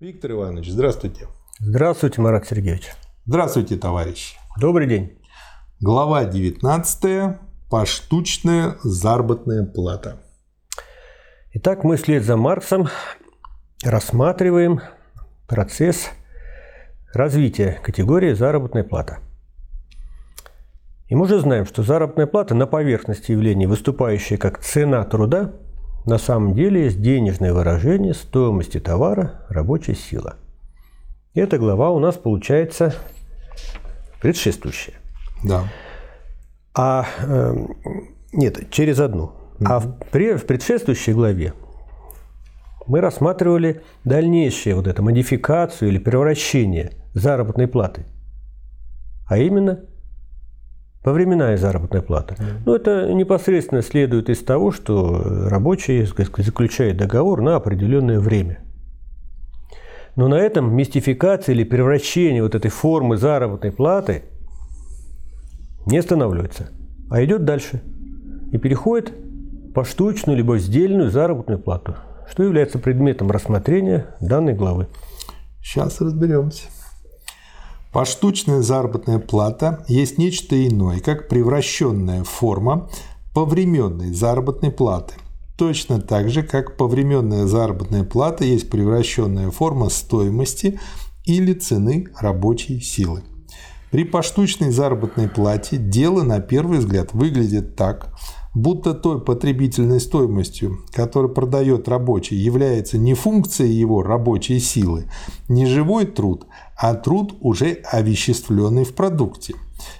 Виктор Иванович, здравствуйте. Здравствуйте, Марат Сергеевич. Здравствуйте, товарищи. Добрый день. Глава 19. Поштучная заработная плата. Итак, мы вслед за Марксом рассматриваем процесс развития категории заработная плата. И мы уже знаем, что заработная плата на поверхности явления, выступающая как цена труда, на самом деле есть денежное выражение стоимости товара рабочая сила. И эта глава у нас получается предшествующая. Да. А э, нет, через одну. Mm-hmm. А в, в предшествующей главе мы рассматривали дальнейшее вот это модификацию или превращение заработной платы. А именно Повременная заработная плата. Mm. Ну, это непосредственно следует из того, что рабочий сказать, заключает договор на определенное время. Но на этом мистификация или превращение вот этой формы заработной платы не останавливается, а идет дальше и переходит по штучную либо сдельную заработную плату, что является предметом рассмотрения данной главы. Сейчас разберемся. Поштучная заработная плата есть нечто иное, как превращенная форма повременной заработной платы. Точно так же, как повременная заработная плата есть превращенная форма стоимости или цены рабочей силы. При поштучной заработной плате дело на первый взгляд выглядит так, будто той потребительной стоимостью, которую продает рабочий, является не функция его рабочей силы, не живой труд, а труд уже овеществленный в продукте.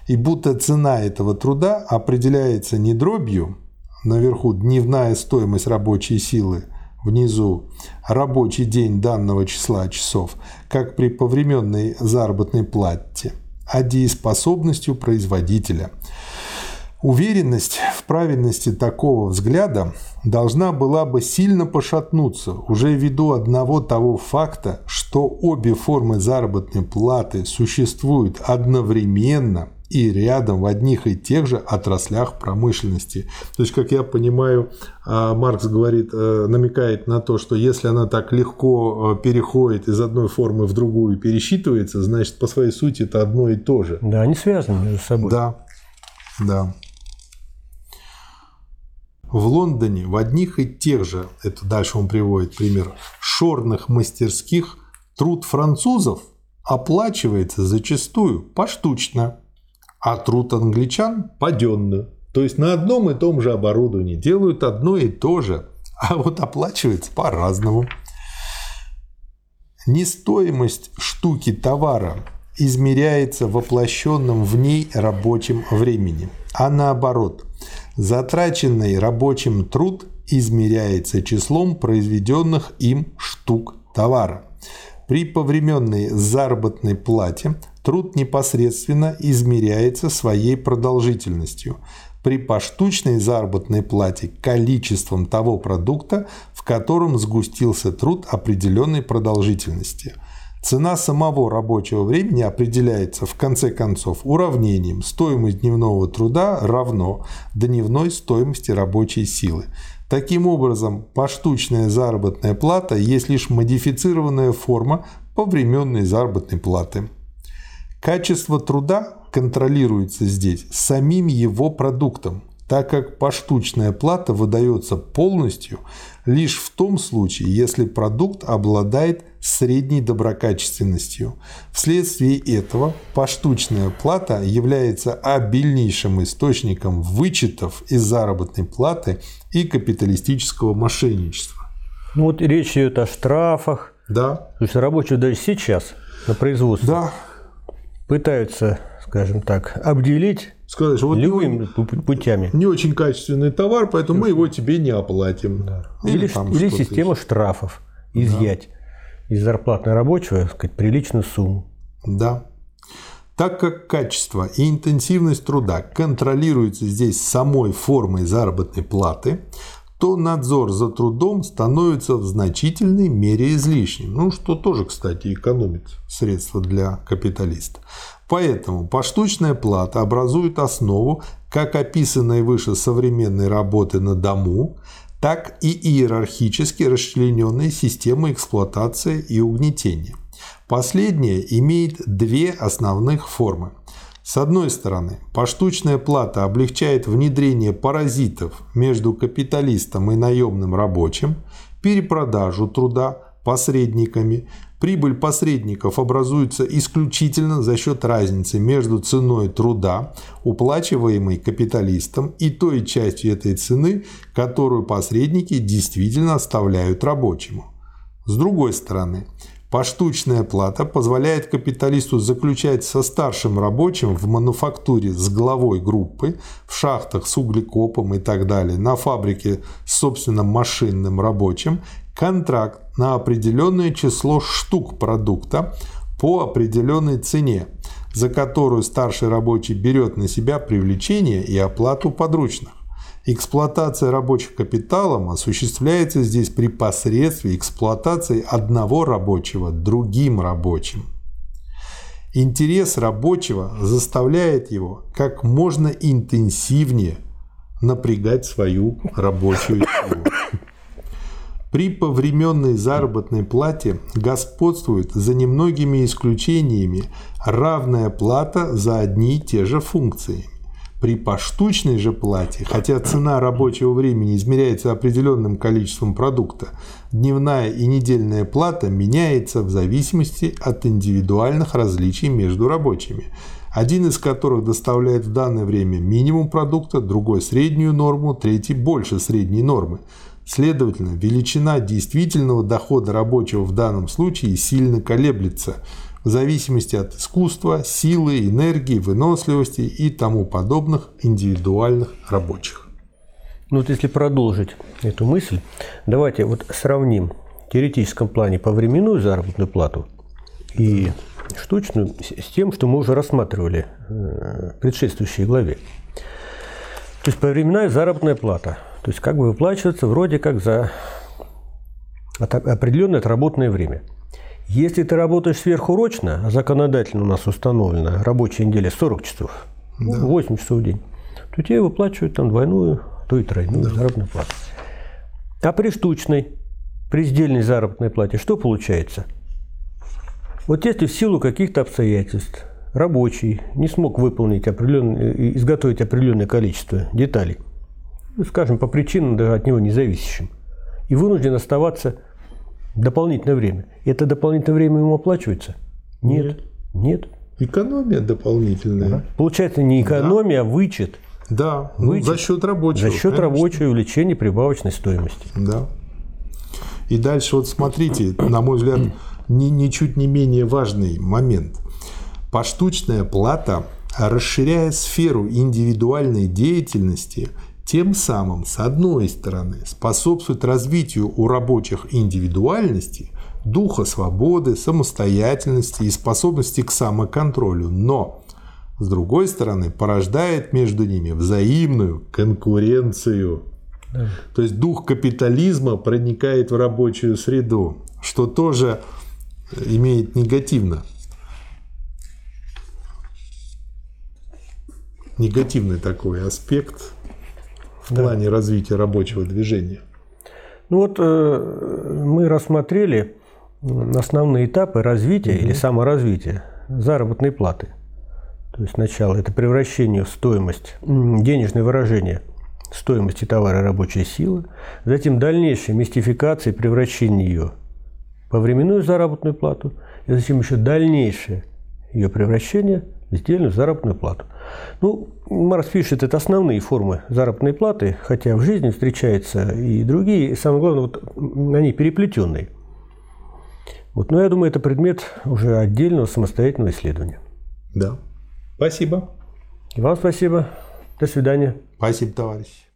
И будто цена этого труда определяется не дробью, наверху дневная стоимость рабочей силы, внизу рабочий день данного числа часов, как при повременной заработной плате, а дееспособностью производителя – Уверенность в правильности такого взгляда должна была бы сильно пошатнуться уже ввиду одного того факта, что обе формы заработной платы существуют одновременно и рядом в одних и тех же отраслях промышленности. То есть, как я понимаю, а, Маркс говорит, э, намекает на то, что если она так легко э, переходит из одной формы в другую и пересчитывается, значит, по своей сути это одно и то же. Да, они связаны между собой. Да, да. В Лондоне в одних и тех же, это дальше он приводит пример, шорных мастерских труд французов оплачивается зачастую поштучно, а труд англичан – паденно. То есть на одном и том же оборудовании делают одно и то же, а вот оплачивается по-разному. Нестоимость штуки товара измеряется воплощенным в ней рабочим временем, а наоборот, Затраченный рабочим труд измеряется числом произведенных им штук товара. При повременной заработной плате труд непосредственно измеряется своей продолжительностью. При поштучной заработной плате – количеством того продукта, в котором сгустился труд определенной продолжительности – Цена самого рабочего времени определяется в конце концов уравнением стоимость дневного труда равно дневной стоимости рабочей силы. Таким образом, поштучная заработная плата есть лишь модифицированная форма повременной заработной платы. Качество труда контролируется здесь самим его продуктом, так как поштучная плата выдается полностью лишь в том случае, если продукт обладает средней доброкачественностью. Вследствие этого поштучная плата является обильнейшим источником вычетов из заработной платы и капиталистического мошенничества. Ну вот речь идет о штрафах. Да. То есть рабочие даже сейчас на производстве да. пытаются, скажем так, обделить сказать, что вот любыми путями. Не очень качественный товар, поэтому мы его тебе не оплатим. Да. Или, или, или система еще. штрафов изъять да. из зарплатной рабочего сказать, приличную сумму. Да. Так как качество и интенсивность труда контролируются здесь самой формой заработной платы, то надзор за трудом становится в значительной мере излишним. Ну, что тоже, кстати, экономит средства для капиталиста. Поэтому поштучная плата образует основу как описанной выше современной работы на дому, так и иерархически расчлененной системы эксплуатации и угнетения. Последняя имеет две основных формы. С одной стороны, поштучная плата облегчает внедрение паразитов между капиталистом и наемным рабочим, перепродажу труда посредниками. Прибыль посредников образуется исключительно за счет разницы между ценой труда, уплачиваемой капиталистом, и той частью этой цены, которую посредники действительно оставляют рабочему. С другой стороны, Поштучная плата позволяет капиталисту заключать со старшим рабочим в мануфактуре с главой группы, в шахтах с углекопом и так далее, на фабрике с собственным машинным рабочим контракт на определенное число штук продукта по определенной цене, за которую старший рабочий берет на себя привлечение и оплату подручных. Эксплуатация рабочих капиталом осуществляется здесь при посредстве эксплуатации одного рабочего другим рабочим. Интерес рабочего заставляет его как можно интенсивнее напрягать свою рабочую силу. При повременной заработной плате господствует за немногими исключениями равная плата за одни и те же функции. При поштучной же плате, хотя цена рабочего времени измеряется определенным количеством продукта, дневная и недельная плата меняется в зависимости от индивидуальных различий между рабочими, один из которых доставляет в данное время минимум продукта, другой – среднюю норму, третий – больше средней нормы. Следовательно, величина действительного дохода рабочего в данном случае сильно колеблется – в зависимости от искусства, силы, энергии, выносливости и тому подобных индивидуальных рабочих. Ну вот если продолжить эту мысль, давайте вот сравним в теоретическом плане по временную заработную плату и штучную с тем, что мы уже рассматривали э, в предшествующей главе. То есть повременная заработная плата, то есть как бы выплачиваться вроде как за определенное отработанное время – если ты работаешь сверхурочно, а законодательно у нас установлено рабочая неделя 40 часов, да. 8 часов в день, то тебе выплачивают там двойную, то и тройную да. заработную плату. А при штучной, при сдельной заработной плате что получается? Вот если в силу каких-то обстоятельств рабочий не смог выполнить определенное, изготовить определенное количество деталей, ну, скажем, по причинам даже от него независящим, и вынужден оставаться дополнительное время. Это дополнительное время ему оплачивается? Нет. Нет. Экономия дополнительная. Да. Получается не экономия, да. а вычет. Да, ну, вычет. за счет рабочего. За счет конечно. рабочего увеличения прибавочной стоимости. Да. И дальше вот смотрите, на мой взгляд, не, ничуть не менее важный момент. Поштучная плата, расширяя сферу индивидуальной деятельности, тем самым, с одной стороны, способствует развитию у рабочих индивидуальности, духа свободы, самостоятельности и способности к самоконтролю, но, с другой стороны, порождает между ними взаимную конкуренцию. Да. То есть дух капитализма проникает в рабочую среду, что тоже имеет негативно. Негативный такой аспект в да. плане развития рабочего движения? Ну вот э, мы рассмотрели основные этапы развития угу. или саморазвития заработной платы. То есть сначала это превращение в стоимость, денежное выражение стоимости товара рабочей силы, затем дальнейшая мистификация и превращение ее по временную заработную плату, и затем еще дальнейшее ее превращение в сдельную заработную плату. Ну, Марс пишет, это основные формы заработной платы, хотя в жизни встречаются и другие, и самое главное, вот они переплетенные. Вот, но я думаю, это предмет уже отдельного самостоятельного исследования. Да. Спасибо. И вам спасибо. До свидания. Спасибо, товарищ.